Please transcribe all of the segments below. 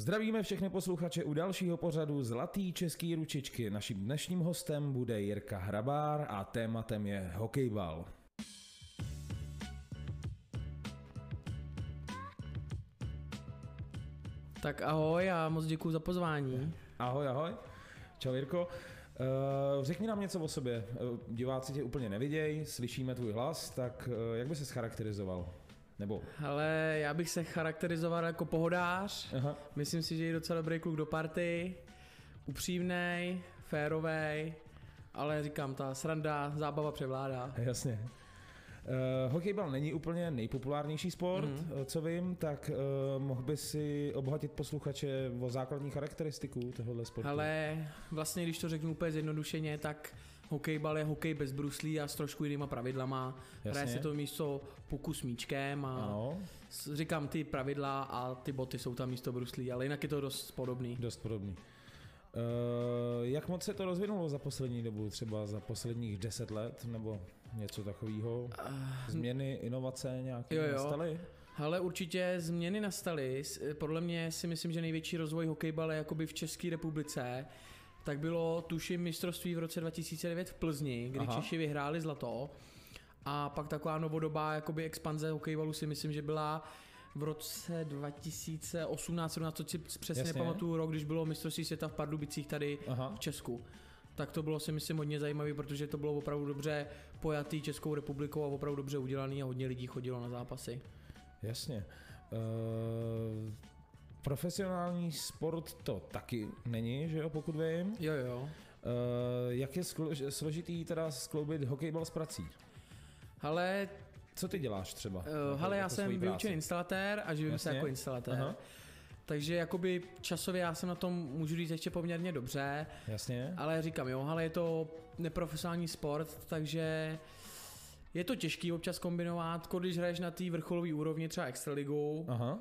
Zdravíme všechny posluchače u dalšího pořadu Zlatý český ručičky. Naším dnešním hostem bude Jirka Hrabár a tématem je hokejbal. Tak ahoj a moc děkuji za pozvání. Ahoj, ahoj. Čau Jirko. Uh, řekni nám něco o sobě. Uh, diváci tě úplně nevidějí, slyšíme tvůj hlas, tak uh, jak by se charakterizoval? Nebo? Ale já bych se charakterizoval jako pohodář. Aha. Myslím si, že je docela dobrý kluk do party. Upřímnej, férovej, ale říkám, ta sranda, zábava převládá. Jasně. Uh, hokejbal není úplně nejpopulárnější sport, mm-hmm. co vím, tak uh, mohl by si obohatit posluchače o základní charakteristiku tohohle sportu. Ale vlastně, když to řeknu úplně zjednodušeně, tak hokejbal je hokej bez bruslí a s trošku jinýma pravidlama. Jasně. Hraje se to místo puku s míčkem a ano. říkám ty pravidla a ty boty jsou tam místo bruslí, ale jinak je to dost podobný. Dost podobný. Uh, jak moc se to rozvinulo za poslední dobu, třeba za posledních deset let, nebo něco takového? Uh, Změny, inovace nějaké jo, jo. nastaly? Ale určitě změny nastaly. Podle mě si myslím, že největší rozvoj hokejbale jakoby v České republice tak bylo tuším mistrovství v roce 2009 v Plzni, kdy Aha. Češi vyhráli zlato. A pak taková novodobá jakoby expanze hokejbalu si myslím, že byla v roce 2018 17 to si přesně Jasně. pamatuju rok, když bylo mistrovství světa v Pardubicích tady Aha. v Česku. Tak to bylo si myslím hodně zajímavé, protože to bylo opravdu dobře pojatý Českou republikou a opravdu dobře udělaný a hodně lidí chodilo na zápasy. Jasně. Uh, profesionální sport to taky není, že jo, pokud vím. Jo, jo. Uh, jak je složitý teda skloubit hokejbal s prací? Ale co ty děláš třeba? Uh, hele, já jako jsem vyučený instalatér a živím Jasně? se jako instalatér. Aha. Takže jakoby časově já jsem na tom, můžu říct, ještě poměrně dobře. Jasně. Ale říkám, jo, ale je to neprofesionální sport, takže je to těžký občas kombinovat, když hraješ na té vrcholové úrovni, třeba extraligu, Aha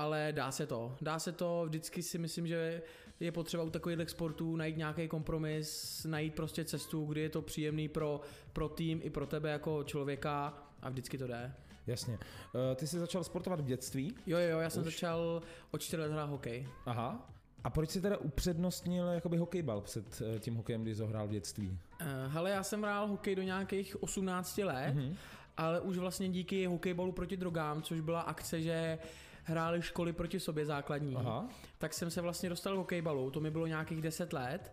ale dá se to. Dá se to, vždycky si myslím, že je potřeba u takových sportů najít nějaký kompromis, najít prostě cestu, kdy je to příjemný pro, pro tým i pro tebe jako člověka a vždycky to jde. Jasně. Uh, ty jsi začal sportovat v dětství? Jo, jo, já jsem Už? začal od 4 let hrát hokej. Aha. A proč jsi teda upřednostnil jakoby hokejbal před eh, tím hokejem, když zohrál v dětství? Uh, hele, já jsem hrál hokej do nějakých 18 let, mm-hmm. ale už vlastně díky hokejbalu proti drogám, což byla akce, že hráli školy proti sobě základní, Aha. tak jsem se vlastně dostal k hokejbalu, to mi bylo nějakých 10 let.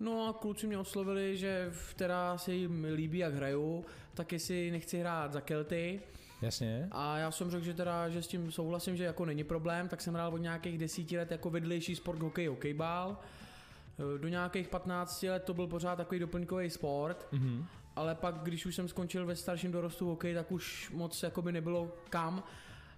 No a kluci mě oslovili, že teda se jim líbí, jak hraju, tak jestli nechci hrát za Kelty. Jasně. A já jsem řekl, že teda, že s tím souhlasím, že jako není problém, tak jsem hrál od nějakých desíti let jako vedlejší sport hokej, hokejbal. Do nějakých 15 let to byl pořád takový doplňkový sport, mm-hmm. ale pak, když už jsem skončil ve starším dorostu hokej, tak už moc jakoby nebylo kam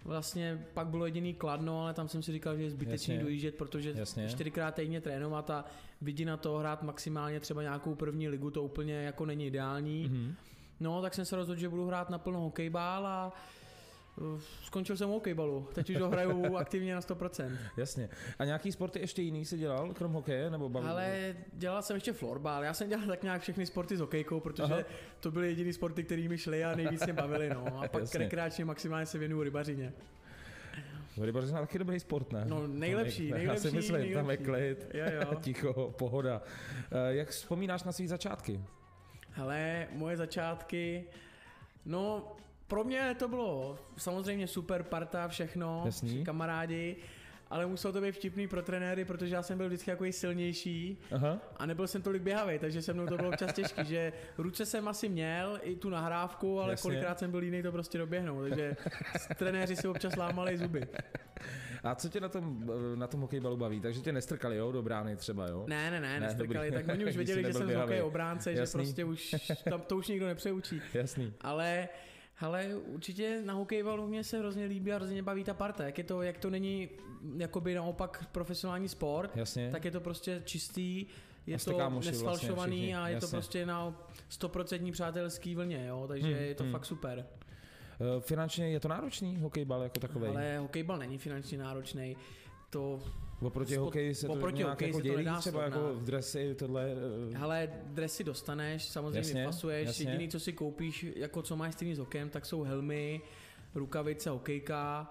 Vlastně pak bylo jediný kladno, ale tam jsem si říkal, že je zbytečný Jasně. dojíždět, protože Jasně. čtyřikrát týdně trénovat a vidí na to hrát maximálně třeba nějakou první ligu, to úplně jako není ideální. Mm-hmm. No, tak jsem se rozhodl, že budu hrát naplno hokejbál a Skončil jsem hokejbalu, teď už ho hraju aktivně na 100%. Jasně. A nějaký sporty ještě jiný si dělal, krom hokeje nebo bavu? Ale dělal jsem ještě florbal. Já jsem dělal tak nějak všechny sporty s hokejkou, protože Aha. to byly jediný sporty, které mi šly a nejvíc mě bavily. No. A pak Jasně. rekreačně maximálně se věnuju rybařině. Rybařina taky dobrý sport, ne? No nejlepší, nejlepší. Já si myslím, nejlepší. tam je klid, jo, jo. ticho, pohoda. Eh, jak vzpomínáš na své začátky? Hele, moje začátky, no pro mě to bylo samozřejmě super parta, všechno, Jasný. kamarádi, ale muselo to být vtipný pro trenéry, protože já jsem byl vždycky jako silnější Aha. a nebyl jsem tolik běhavý, takže se mnou to bylo občas těžké, že ruce jsem asi měl i tu nahrávku, ale Jasně. kolikrát jsem byl jiný to prostě doběhnout, takže trenéři si občas lámali zuby. A co tě na tom, na tom hokejbalu baví? Takže tě nestrkali, jo, do brány třeba, jo? Ne, ne, ne, ne nestrkali, dobrý. tak oni už věděli, že jsem z hokej obránce, Jasný. že prostě už tam to už nikdo nepřeučí. Jasný. Ale ale určitě na hokejbalu mě se hrozně líbí a hrozně baví ta parta. Jak, je to, jak to není jakoby naopak profesionální sport, Jasně. tak je to prostě čistý, je to vlastně nesfalšovaný vlastně a je Jasně. to prostě na 100% přátelský vlně, jo? takže hmm, je to hmm. fakt super. Eh, finančně je to náročný hokejbal jako takový? Ale hokejbal není finančně náročný to... Oproti hokeji se to oproti nějak jako dělí, třeba jako v dresy, tohle... Ale eh, dresy dostaneš, samozřejmě jasně, fasuješ, jasně. jediný, co si koupíš, jako co máš stejný s hokejem, tak jsou helmy, rukavice, hokejka,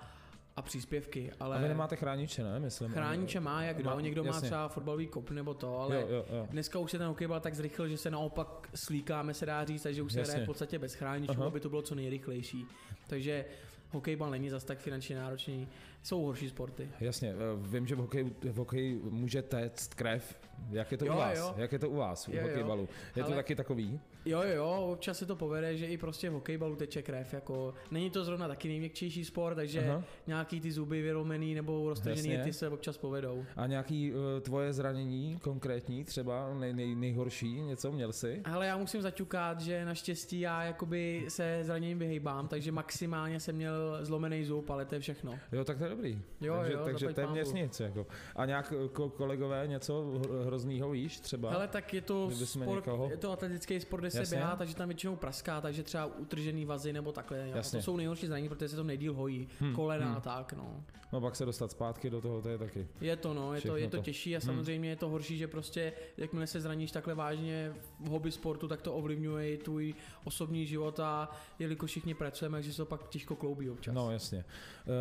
a příspěvky, ale... A vy nemáte chrániče, ne? Myslím. Chrániče má, jak kdo, někdo jasně. má třeba fotbalový kop nebo to, ale jo, jo, jo. dneska už se ten hokejbal tak zrychlil, že se naopak slíkáme, se dá říct, takže už se hraje v podstatě bez chráničů, aby to bylo co nejrychlejší. Takže hokejbal není zas tak finančně náročný, jsou horší sporty. Jasně, eh, vím, že v hokeji, v hokeji může téct krev. Jak je to jo, u vás? Jo. Jak je to u vás u jo, hokejbalu? Je Ale... to taky takový? Jo, jo, občas se to povede, že i prostě v hokejbalu teče krev. Jako, není to zrovna taky nejměkčejší sport, takže Aha. nějaký ty zuby vyromený nebo roztržený ty se občas povedou. A nějaký uh, tvoje zranění konkrétní, třeba nej, nej, nejhorší, něco měl jsi? Ale já musím zaťukat, že naštěstí já jakoby se zraněním vyhejbám, takže maximálně jsem měl zlomený zub, ale to je všechno. Jo, tak je dobrý. Jo, takže, jo, takže téměř nic. Jako. A nějak kolegové něco hroznýho víš třeba? Ale tak je to sport, je to atletický sport, kde se běhá, takže tam většinou praská, takže třeba utržený vazy nebo takhle. Jasně. To jsou nejhorší zranění, protože se to nejdíl hojí. Hmm. Kolena hmm. tak, no. No pak se dostat zpátky do toho, to je taky. Je to, no, je to, je to, to těžší a hmm. samozřejmě hmm. je to horší, že prostě jakmile se zraníš takhle vážně v hobby sportu, tak to ovlivňuje i tvůj osobní život a jelikož všichni pracujeme, takže se to pak těžko kloubí občas. No jasně.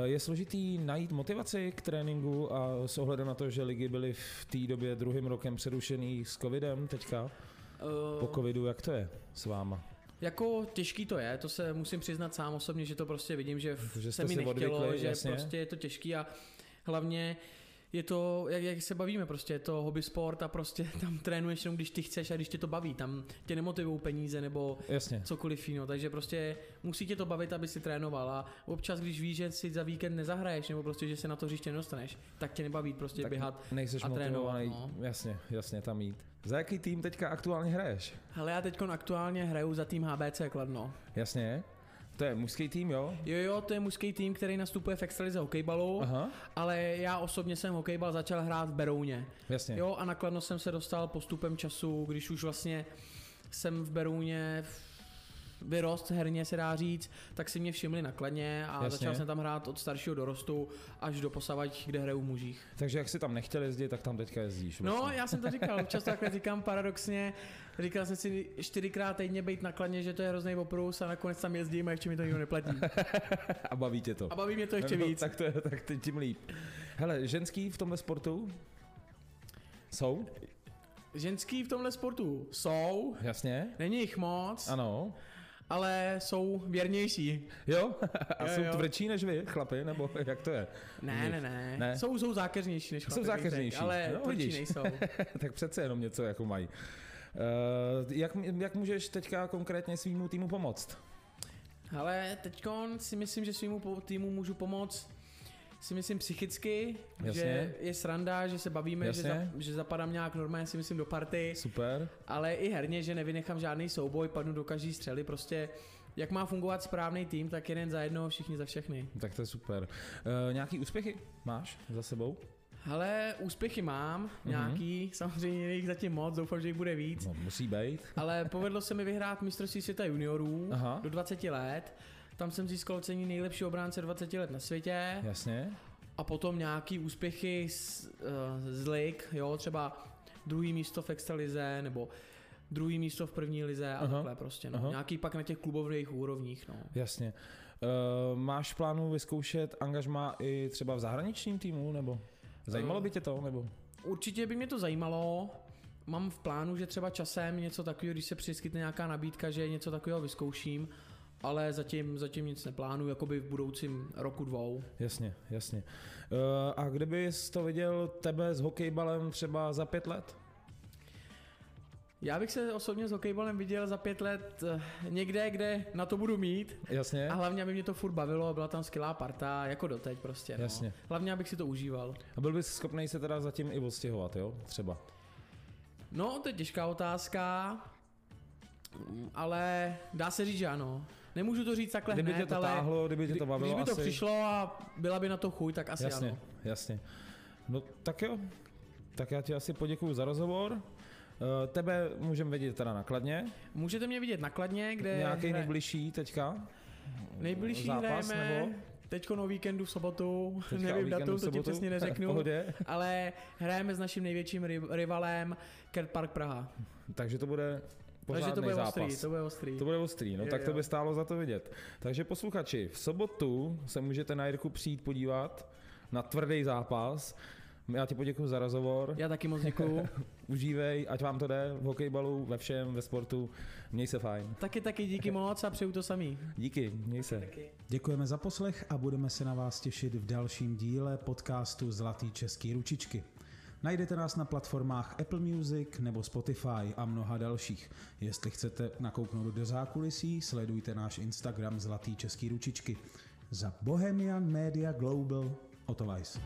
Eh, je složitý najít motivaci k tréninku a s ohledem na to, že ligy byly v té době druhým rokem přerušený s covidem teďka? Uh, po covidu, jak to je s váma? Jako těžký to je, to se musím přiznat sám osobně, že to prostě vidím, že, že se mi nechtělo, odvykli, že jasně. prostě je to těžký a hlavně je to, jak, jak se bavíme, prostě je to hobby sport a prostě tam trénuješ jenom, když ty chceš a když tě to baví, tam tě nemotivují peníze nebo Jasně. cokoliv jiného, takže prostě musí tě to bavit, aby si trénoval a občas, když víš, že si za víkend nezahraješ nebo prostě, že se na to hřiště nedostaneš, tak tě nebaví prostě tak běhat nejseš a trénovat. No. Jasně, jasně, tam jít. Za jaký tým teďka aktuálně hraješ? Hele, já teď aktuálně hraju za tým HBC Kladno. Jasně. To je mužský tým, jo? Jo, jo, to je mužský tým, který nastupuje v extralize hokejbalu, Aha. ale já osobně jsem hokejbal začal hrát v Berouně. Jasně. Jo, a nakladno jsem se dostal postupem času, když už vlastně jsem v Berouně vyrost herně se dá říct, tak si mě všimli nakladně a Jasně. začal jsem tam hrát od staršího dorostu až do posavať, kde hraju mužích. Takže jak si tam nechtěl jezdit, tak tam teďka jezdíš. No, vlastně. já jsem to říkal, často takhle říkám paradoxně, říkal jsem si čtyřikrát týdně být nakladně, že to je hrozný oprus a nakonec tam jezdím a ještě mi to nikdo neplatí. a baví tě to. A baví mě to ještě no, víc. tak to je tak tím líp. Hele, ženský v tomhle sportu jsou? Ženský v tomhle sportu jsou. Jasně. Není jich moc. Ano ale jsou věrnější. Jo? A jo, jsou jo. tvrdší než vy, chlapi, nebo jak to je? Ne, ne, ne. ne? Jsou, jsou zákeřnější než chlapi. Jsou zákeřnější. Ale no, tvrdší nejsou. tak přece jenom něco jako mají. Uh, jak, jak můžeš teďka konkrétně svýmu týmu pomoct? Ale teď si myslím, že svýmu týmu můžu pomoct si myslím psychicky, Jasně. že je sranda, že se bavíme, že, za, že zapadám nějak normálně si myslím do party. Super. Ale i herně, že nevynechám žádný souboj, padnu do každý střely, prostě jak má fungovat správný tým, tak jeden za jednoho, všichni za všechny. Tak to je super. Uh, nějaký úspěchy máš za sebou? Ale úspěchy mám, mm-hmm. nějaký, samozřejmě jich zatím moc, doufám, že jich bude víc. No, musí být. Ale povedlo se mi vyhrát mistrovství světa juniorů Aha. do 20 let tam jsem získal ocení nejlepší obránce 20 let na světě. Jasně. A potom nějaký úspěchy z, uh, z lig, jo, třeba druhý místo v extralize, nebo druhý místo v první lize a takhle prostě, no. Aha. Nějaký pak na těch klubových úrovních, no. Jasně. Uh, máš plánu vyzkoušet angažma i třeba v zahraničním týmu, nebo zajímalo by tě to, nebo? Určitě by mě to zajímalo. Mám v plánu, že třeba časem něco takového, když se přiskytne nějaká nabídka, že něco takového vyzkouším, ale zatím, zatím nic neplánuju, jakoby v budoucím roku dvou. Jasně, jasně. Uh, a kdyby to viděl tebe s hokejbalem třeba za pět let? Já bych se osobně s hokejbalem viděl za pět let eh, někde, kde na to budu mít. Jasně. A hlavně, aby mě to furt bavilo, byla tam skvělá parta, jako doteď prostě. No. Jasně. Hlavně, abych si to užíval. A byl bys schopný se teda zatím i odstěhovat, jo? Třeba. No, to je těžká otázka, ale dá se říct, že ano. Nemůžu to říct takhle kdyby hned, tě to ale táhlo, kdyby tě to bavilo Kdyby to asi... přišlo a byla by na to chuť, tak asi jasně, ano. Jasně, No tak jo, tak já ti asi poděkuju za rozhovor. Uh, tebe můžeme vidět teda nakladně. Můžete mě vidět nakladně, kde... Nějaký hraje... nejbližší teďka? Nejbližší zápas, hrajeme... Nebo? Teďko no víkendu v sobotu, Teďka nevím datum, to ti přesně neřeknu, ale hrajeme s naším největším rivalem Kert Park Praha. Takže to bude pořádný to bude zápas. ostrý, to bude ostrý. To bude ostrý, no Je, tak to by stálo za to vidět. Takže posluchači, v sobotu se můžete na Jirku přijít podívat na tvrdý zápas. Já ti poděkuji za rozhovor. Já taky moc děkuju. Užívej, ať vám to jde v hokejbalu, ve všem, ve sportu. Měj se fajn. taky taky díky moc a přeju to samý. Díky, měj se. Děkujeme za poslech a budeme se na vás těšit v dalším díle podcastu Zlatý český ručičky. Najdete nás na platformách Apple Music nebo Spotify a mnoha dalších. Jestli chcete nakouknout do zákulisí, sledujte náš Instagram Zlatý český ručičky. Za Bohemian Media Global Weiss.